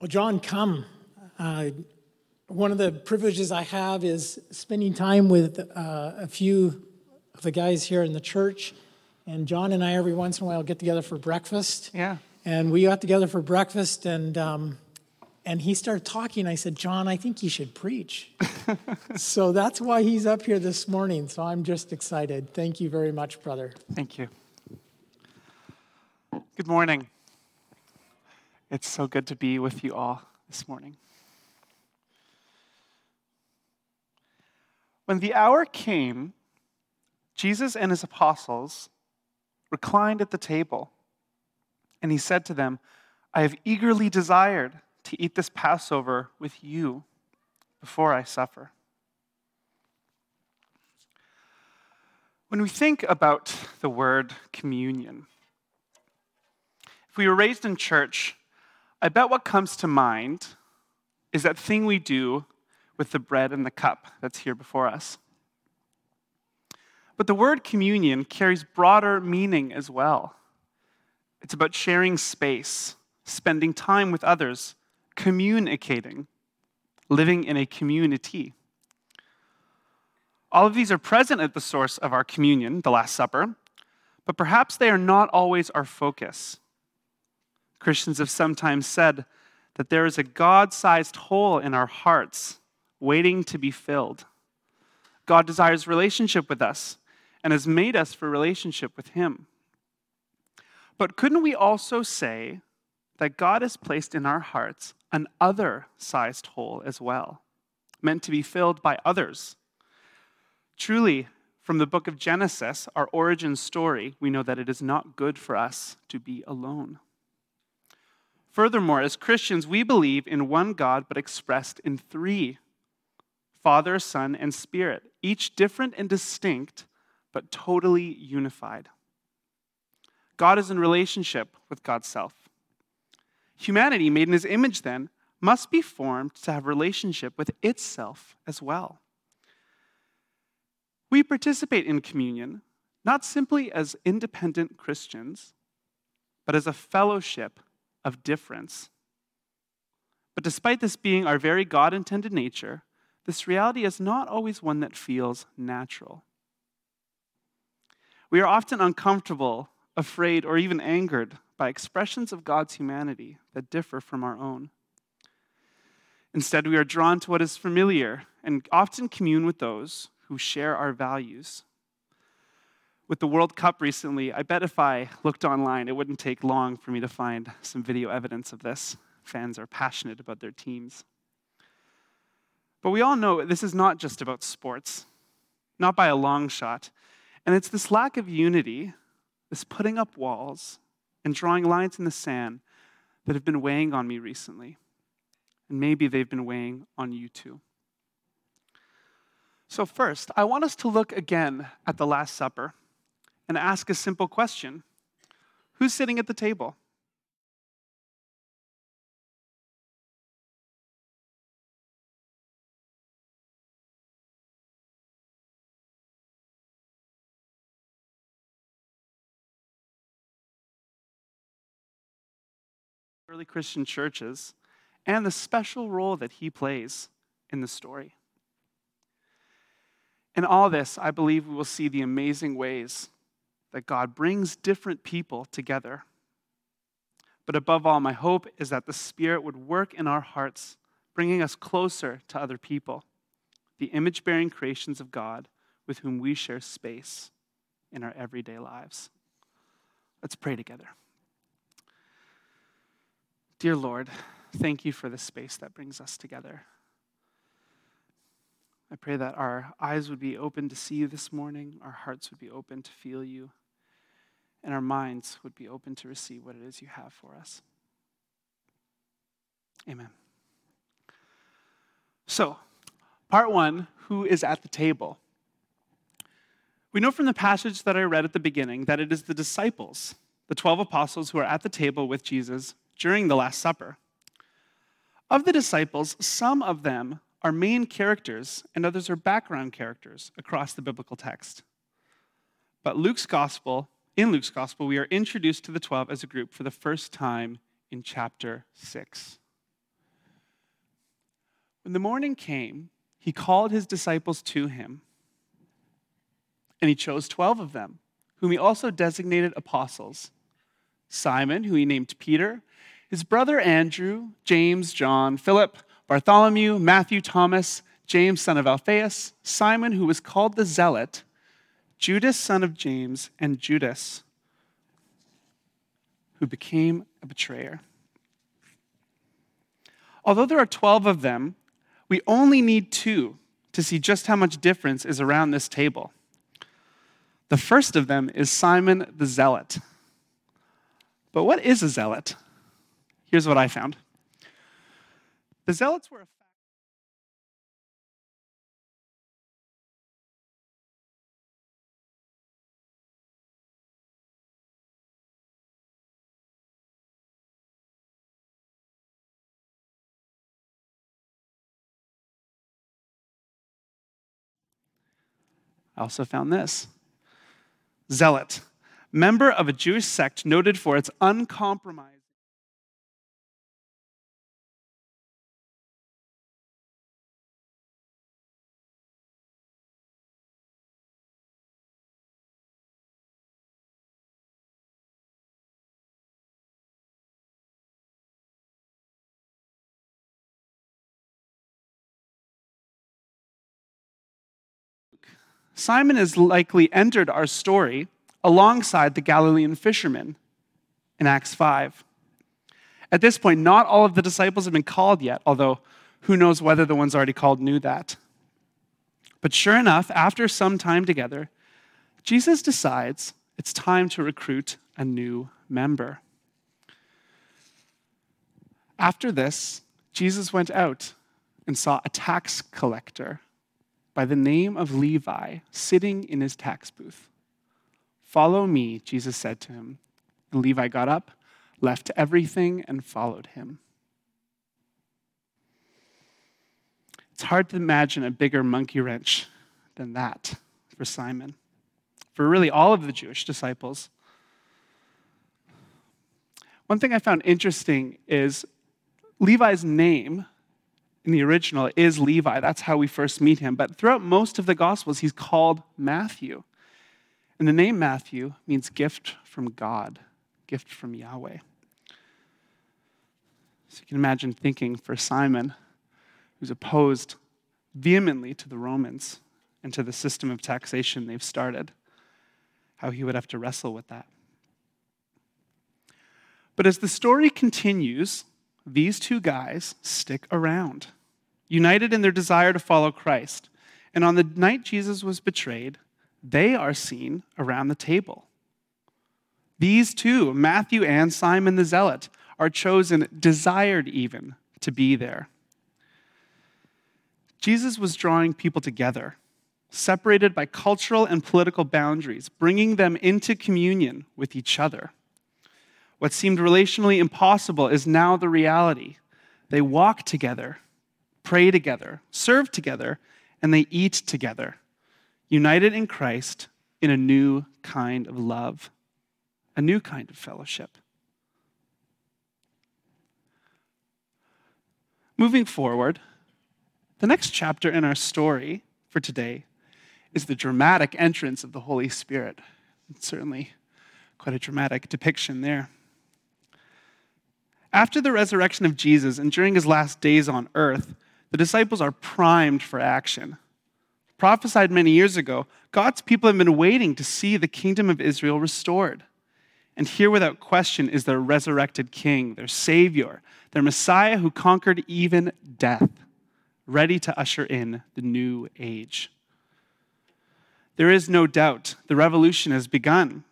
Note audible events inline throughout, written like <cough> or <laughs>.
Well, John, come. Uh, one of the privileges I have is spending time with uh, a few of the guys here in the church. And John and I, every once in a while, get together for breakfast. Yeah. And we got together for breakfast, and um, and he started talking. I said, John, I think you should preach. <laughs> so that's why he's up here this morning. So I'm just excited. Thank you very much, brother. Thank you. Good morning. It's so good to be with you all this morning. When the hour came, Jesus and his apostles reclined at the table, and he said to them, I have eagerly desired to eat this Passover with you before I suffer. When we think about the word communion, if we were raised in church, I bet what comes to mind is that thing we do with the bread and the cup that's here before us. But the word communion carries broader meaning as well. It's about sharing space, spending time with others, communicating, living in a community. All of these are present at the source of our communion, the Last Supper, but perhaps they are not always our focus. Christians have sometimes said that there is a God sized hole in our hearts waiting to be filled. God desires relationship with us and has made us for relationship with Him. But couldn't we also say that God has placed in our hearts an other sized hole as well, meant to be filled by others? Truly, from the book of Genesis, our origin story, we know that it is not good for us to be alone. Furthermore, as Christians, we believe in one God, but expressed in three Father, Son, and Spirit, each different and distinct, but totally unified. God is in relationship with God's self. Humanity, made in his image, then, must be formed to have relationship with itself as well. We participate in communion not simply as independent Christians, but as a fellowship of difference. But despite this being our very God intended nature, this reality is not always one that feels natural. We are often uncomfortable, afraid, or even angered by expressions of God's humanity that differ from our own. Instead, we are drawn to what is familiar and often commune with those who share our values with the World Cup recently, I bet if I looked online, it wouldn't take long for me to find some video evidence of this. Fans are passionate about their teams. But we all know this is not just about sports, not by a long shot. And it's this lack of unity, this putting up walls and drawing lines in the sand that have been weighing on me recently. And maybe they've been weighing on you too. So, first, I want us to look again at the Last Supper and ask a simple question Who's sitting at the table? Early Christian churches and the special role that he plays in the story. In all this, I believe we will see the amazing ways that God brings different people together. But above all, my hope is that the Spirit would work in our hearts, bringing us closer to other people, the image bearing creations of God with whom we share space in our everyday lives. Let's pray together. Dear Lord, thank you for the space that brings us together. I pray that our eyes would be open to see you this morning, our hearts would be open to feel you, and our minds would be open to receive what it is you have for us. Amen. So, part one who is at the table? We know from the passage that I read at the beginning that it is the disciples, the 12 apostles who are at the table with Jesus during the Last Supper. Of the disciples, some of them are main characters and others are background characters across the biblical text. But Luke's gospel, in Luke's gospel, we are introduced to the 12 as a group for the first time in chapter 6. When the morning came, he called his disciples to him, and he chose 12 of them, whom he also designated apostles Simon, who he named Peter, his brother Andrew, James, John, Philip, Bartholomew, Matthew, Thomas, James, son of Alphaeus, Simon, who was called the Zealot, Judas, son of James, and Judas, who became a betrayer. Although there are 12 of them, we only need two to see just how much difference is around this table. The first of them is Simon the Zealot. But what is a zealot? Here's what I found the zealots were a I also found this Zealot, member of a Jewish sect noted for its uncompromising. Simon has likely entered our story alongside the Galilean fishermen in Acts 5. At this point, not all of the disciples have been called yet, although who knows whether the ones already called knew that. But sure enough, after some time together, Jesus decides it's time to recruit a new member. After this, Jesus went out and saw a tax collector by the name of Levi sitting in his tax booth. Follow me, Jesus said to him. And Levi got up, left everything, and followed him. It's hard to imagine a bigger monkey wrench than that for Simon, for really all of the Jewish disciples. One thing I found interesting is Levi's name in the original is Levi. That's how we first meet him. But throughout most of the Gospels, he's called Matthew. And the name Matthew means gift from God, gift from Yahweh. So you can imagine thinking for Simon, who's opposed vehemently to the Romans and to the system of taxation they've started, how he would have to wrestle with that. But as the story continues, these two guys stick around united in their desire to follow Christ. And on the night Jesus was betrayed, they are seen around the table. These two, Matthew and Simon the Zealot, are chosen, desired even, to be there. Jesus was drawing people together, separated by cultural and political boundaries, bringing them into communion with each other. What seemed relationally impossible is now the reality. They walk together, pray together, serve together, and they eat together, united in Christ in a new kind of love, a new kind of fellowship. Moving forward, the next chapter in our story for today is the dramatic entrance of the Holy Spirit. It's certainly quite a dramatic depiction there. After the resurrection of Jesus and during his last days on earth, the disciples are primed for action. Prophesied many years ago, God's people have been waiting to see the kingdom of Israel restored. And here, without question, is their resurrected king, their savior, their Messiah who conquered even death, ready to usher in the new age. There is no doubt the revolution has begun.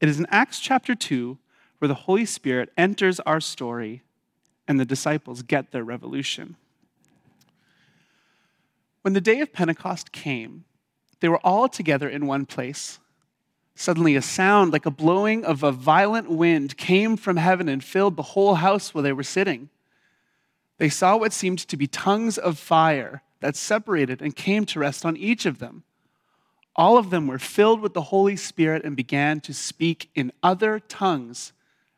It is in Acts chapter 2 where the Holy Spirit enters our story and the disciples get their revolution. When the day of Pentecost came, they were all together in one place. Suddenly, a sound like a blowing of a violent wind came from heaven and filled the whole house where they were sitting. They saw what seemed to be tongues of fire that separated and came to rest on each of them. All of them were filled with the Holy Spirit and began to speak in other tongues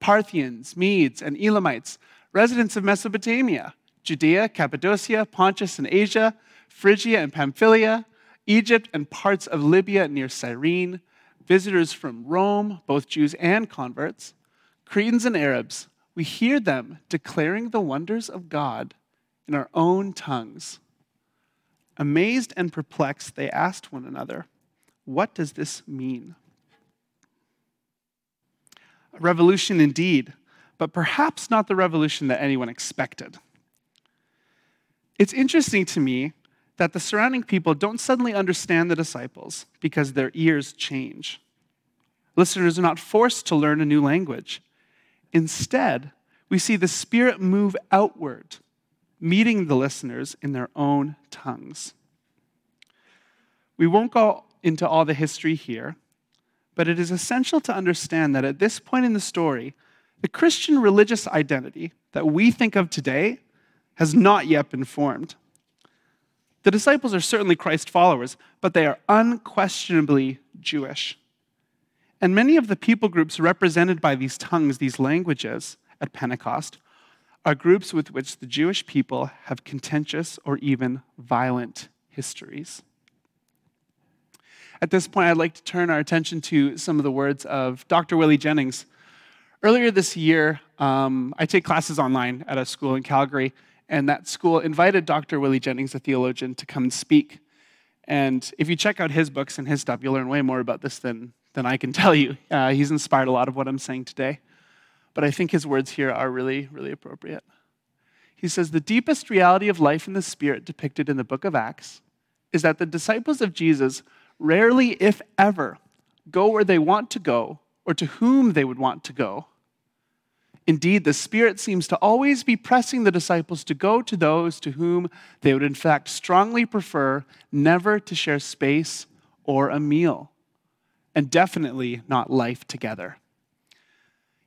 Parthians, Medes, and Elamites, residents of Mesopotamia, Judea, Cappadocia, Pontus and Asia, Phrygia and Pamphylia, Egypt and parts of Libya near Cyrene, visitors from Rome, both Jews and converts, Cretans and Arabs, we hear them declaring the wonders of God in our own tongues. Amazed and perplexed, they asked one another, What does this mean? Revolution indeed, but perhaps not the revolution that anyone expected. It's interesting to me that the surrounding people don't suddenly understand the disciples because their ears change. Listeners are not forced to learn a new language. Instead, we see the Spirit move outward, meeting the listeners in their own tongues. We won't go into all the history here, but it is essential to understand that at this point in the story, the Christian religious identity that we think of today has not yet been formed. The disciples are certainly Christ followers, but they are unquestionably Jewish. And many of the people groups represented by these tongues, these languages at Pentecost, are groups with which the Jewish people have contentious or even violent histories. At this point, I'd like to turn our attention to some of the words of Dr. Willie Jennings. Earlier this year, um, I take classes online at a school in Calgary, and that school invited Dr. Willie Jennings, a theologian, to come and speak. And if you check out his books and his stuff, you'll learn way more about this than, than I can tell you. Uh, he's inspired a lot of what I'm saying today. But I think his words here are really, really appropriate. He says, The deepest reality of life in the Spirit depicted in the book of Acts is that the disciples of Jesus rarely, if ever, go where they want to go or to whom they would want to go Indeed, the Spirit seems to always be pressing the disciples to go to those to whom they would, in fact, strongly prefer never to share space or a meal, and definitely not life together.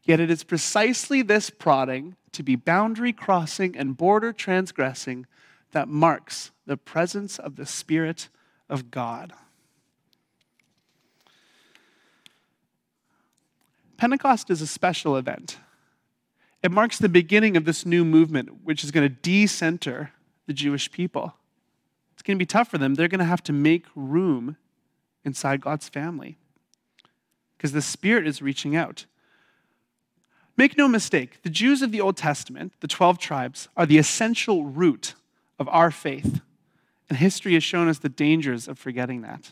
Yet it is precisely this prodding to be boundary crossing and border transgressing that marks the presence of the Spirit of God. Pentecost is a special event it marks the beginning of this new movement, which is going to decenter the Jewish people. It's going to be tough for them. They're going to have to make room inside God's family because the Spirit is reaching out. Make no mistake, the Jews of the Old Testament, the 12 tribes, are the essential root of our faith. And history has shown us the dangers of forgetting that.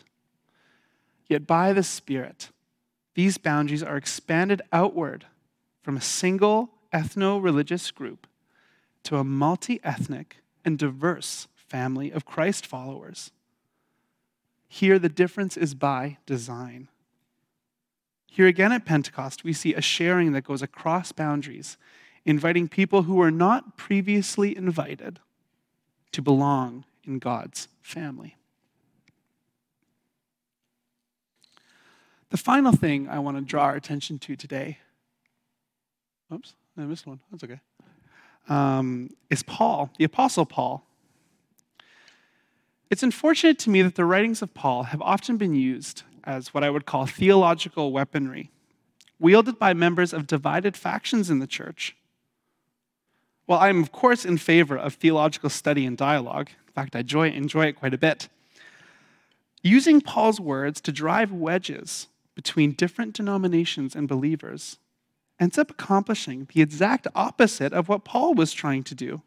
Yet by the Spirit, these boundaries are expanded outward from a single ethno religious group to a multi ethnic and diverse family of Christ followers. Here, the difference is by design. Here again at Pentecost, we see a sharing that goes across boundaries, inviting people who were not previously invited to belong in God's family. The final thing I want to draw our attention to today. Oops. I missed one. That's okay. Um, is Paul, the Apostle Paul. It's unfortunate to me that the writings of Paul have often been used as what I would call theological weaponry, wielded by members of divided factions in the church. While I'm, of course, in favor of theological study and dialogue, in fact, I enjoy, enjoy it quite a bit, using Paul's words to drive wedges between different denominations and believers ends up accomplishing the exact opposite of what Paul was trying to do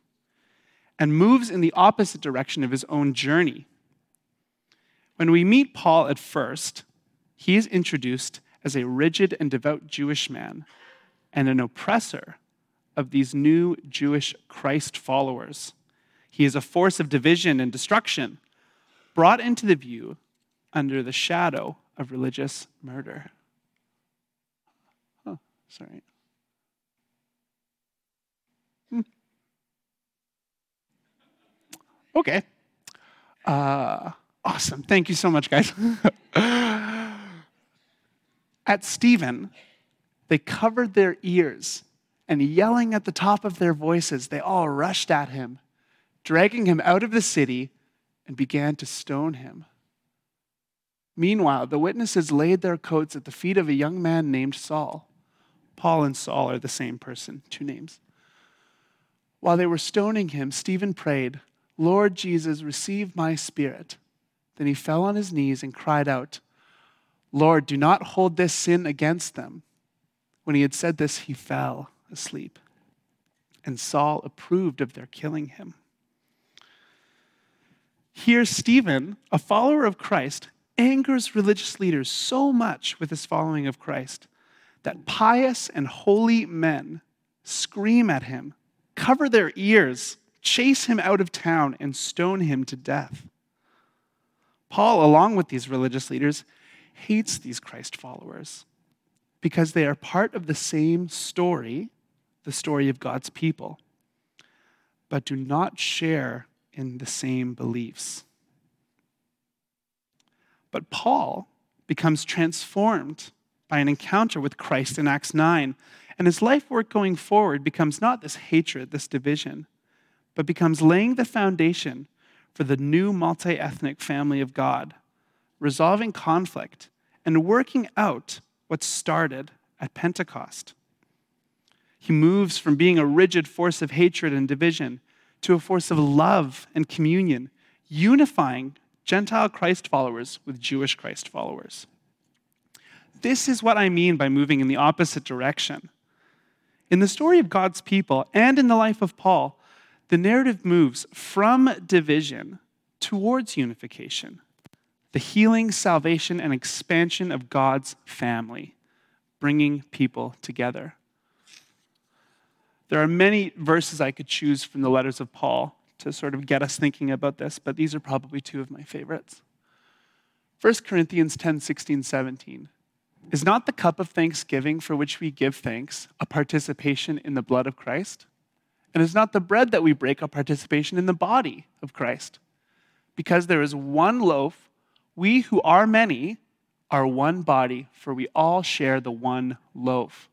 and moves in the opposite direction of his own journey. When we meet Paul at first, he is introduced as a rigid and devout Jewish man and an oppressor of these new Jewish Christ followers. He is a force of division and destruction brought into the view under the shadow of religious murder. Oh, Sorry. Hmm. Okay. Uh, awesome. Thank you so much, guys. <laughs> at Stephen, they covered their ears and yelling at the top of their voices, they all rushed at him, dragging him out of the city and began to stone him. Meanwhile, the witnesses laid their coats at the feet of a young man named Saul. Paul and Saul are the same person, two names. While they were stoning him, Stephen prayed, Lord Jesus, receive my spirit. Then he fell on his knees and cried out, Lord, do not hold this sin against them. When he had said this, he fell asleep. And Saul approved of their killing him. Here, Stephen, a follower of Christ, angers religious leaders so much with his following of Christ that pious and holy men scream at him, cover their ears, chase him out of town, and stone him to death. Paul, along with these religious leaders, hates these Christ followers because they are part of the same story, the story of God's people, but do not share in the same beliefs. But Paul becomes transformed by an encounter with Christ in Acts 9, and his life work going forward becomes not this hatred, this division, but becomes laying the foundation for the new multi ethnic family of God, resolving conflict and working out what started at Pentecost. He moves from being a rigid force of hatred and division to a force of love and communion, unifying Gentile Christ followers with Jewish Christ followers. This is what I mean by moving in the opposite direction. In the story of God's people and in the life of Paul, the narrative moves from division towards unification the healing, salvation, and expansion of God's family, bringing people together. There are many verses I could choose from the letters of Paul to sort of get us thinking about this, but these are probably two of my favorites. 1 Corinthians 10 16, 17. Is not the cup of thanksgiving for which we give thanks a participation in the blood of Christ? And is not the bread that we break a participation in the body of Christ? Because there is one loaf we who are many are one body, for we all share the one loaf.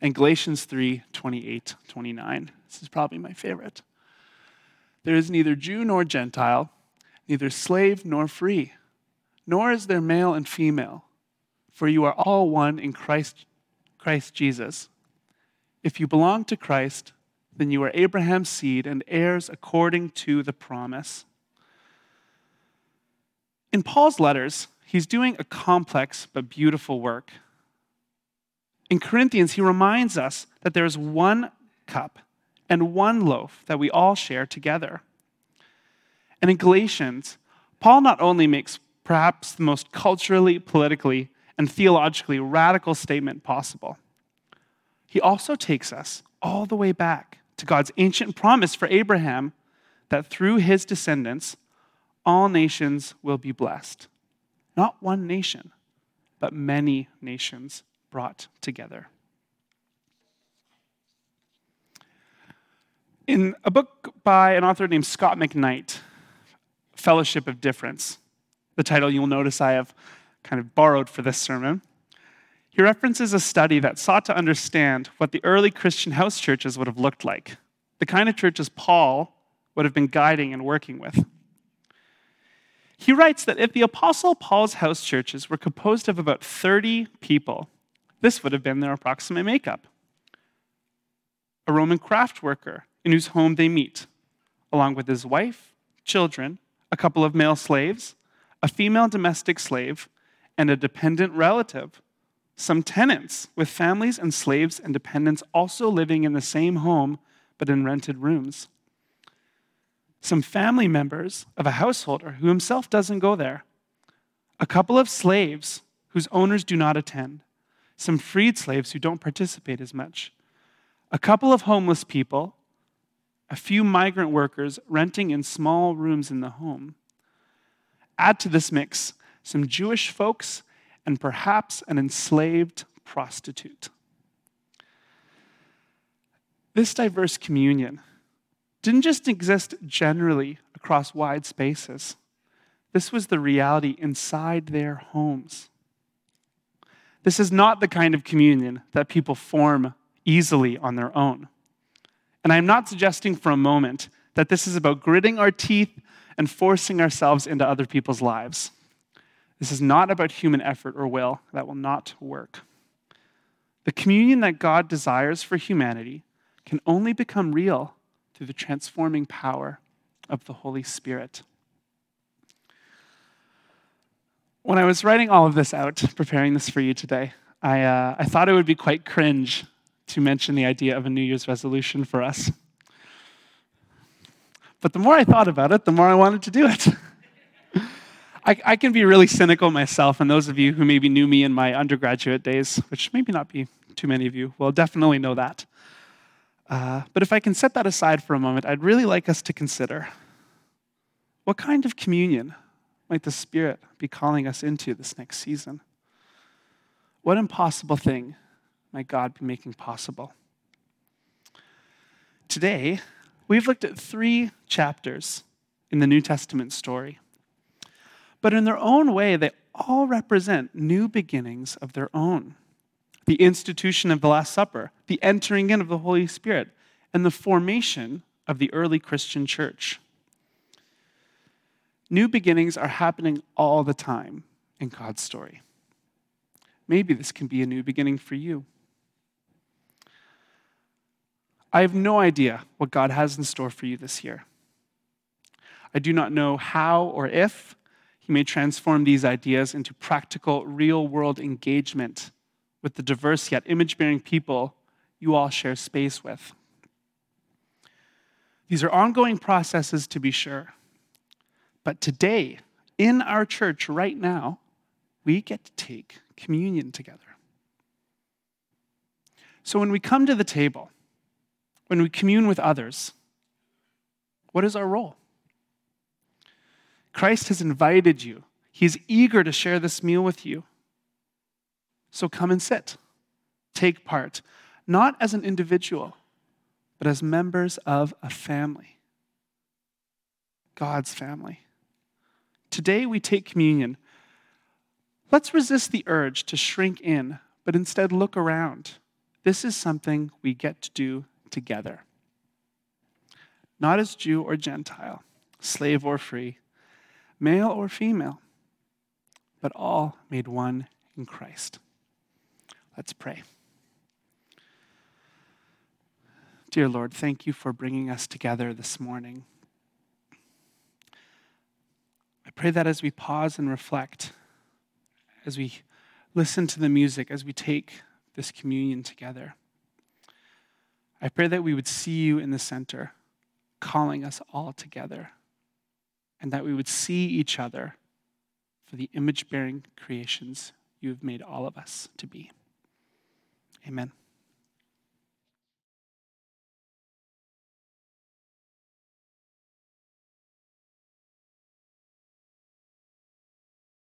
And Galatians 3 28, 29. This is probably my favorite. There is neither Jew nor Gentile, neither slave nor free, nor is there male and female, for you are all one in Christ, Christ Jesus. If you belong to Christ, then you are Abraham's seed and heirs according to the promise. In Paul's letters, he's doing a complex but beautiful work. In Corinthians, he reminds us that there is one cup and one loaf that we all share together. And in Galatians, Paul not only makes perhaps the most culturally, politically, and theologically radical statement possible, he also takes us all the way back to God's ancient promise for Abraham that through his descendants, all nations will be blessed. Not one nation, but many nations brought together. In a book by an author named Scot McKnight, Fellowship of Difference, the title you'll notice I have kind of borrowed for this sermon, he references a study that sought to understand what the early Christian house churches would have looked like, the kind of churches Paul would have been guiding and working with. He writes that if the Apostle Paul's house churches were composed of about 30 people, this would have been their approximate makeup. A Roman craft worker in whose home they meet, along with his wife, children, a couple of male slaves, a female domestic slave, and a dependent relative. Some tenants with families and slaves and dependents also living in the same home but in rented rooms. Some family members of a householder who himself doesn't go there, a couple of slaves whose owners do not attend, some freed slaves who don't participate as much, a couple of homeless people, a few migrant workers renting in small rooms in the home. Add to this mix some Jewish folks and perhaps an enslaved prostitute. This diverse communion didn't just exist generally across wide spaces. This was the reality inside their homes. This is not the kind of communion that people form easily on their own. And I'm not suggesting for a moment that this is about gritting our teeth and forcing ourselves into other people's lives. This is not about human effort or will. That will not work. The communion that God desires for humanity can only become real through the transforming power of the Holy Spirit. When I was writing all of this out, preparing this for you today, I, uh, I thought it would be quite cringe to mention the idea of a New Year's resolution for us. But the more I thought about it, the more I wanted to do it. <laughs> I, I, can be really cynical myself, and those of you who maybe knew me in my undergraduate days, which maybe not be too many of you, will definitely know that. Uh, but if I can set that aside for a moment, I'd really like us to consider what kind of communion might the Spirit be calling us into this next season? What impossible thing might God be making possible? Today, we've looked at three chapters in the New Testament story. But in their own way, they all represent new beginnings of their own the institution of the Last Supper, the entering in of the Holy Spirit, and the formation of the early Christian church. New beginnings are happening all the time in God's story. Maybe this can be a new beginning for you. I have no idea what God has in store for you this year. I do not know how or if He may transform these ideas into practical, real world engagement with the diverse yet image bearing people you all share space with. These are ongoing processes to be sure. But today, in our church right now, we get to take communion together. So when we come to the table, when we commune with others, what is our role? Christ has invited you. He is eager to share this meal with you. So come and sit. Take part, not as an individual, but as members of a family. God's family. Today we take communion. Let's resist the urge to shrink in, but instead look around. This is something we get to do together. Not as Jew or Gentile, slave or free, male or female, but all made one in Christ. Let's pray. Dear Lord, thank you for bringing us together this morning. I pray that as we pause and reflect, as we listen to the music, as we take this communion together, I pray that we would see you in the center, calling us all together, and that we would see each other for the image bearing creations you have made all of us to be. Amen.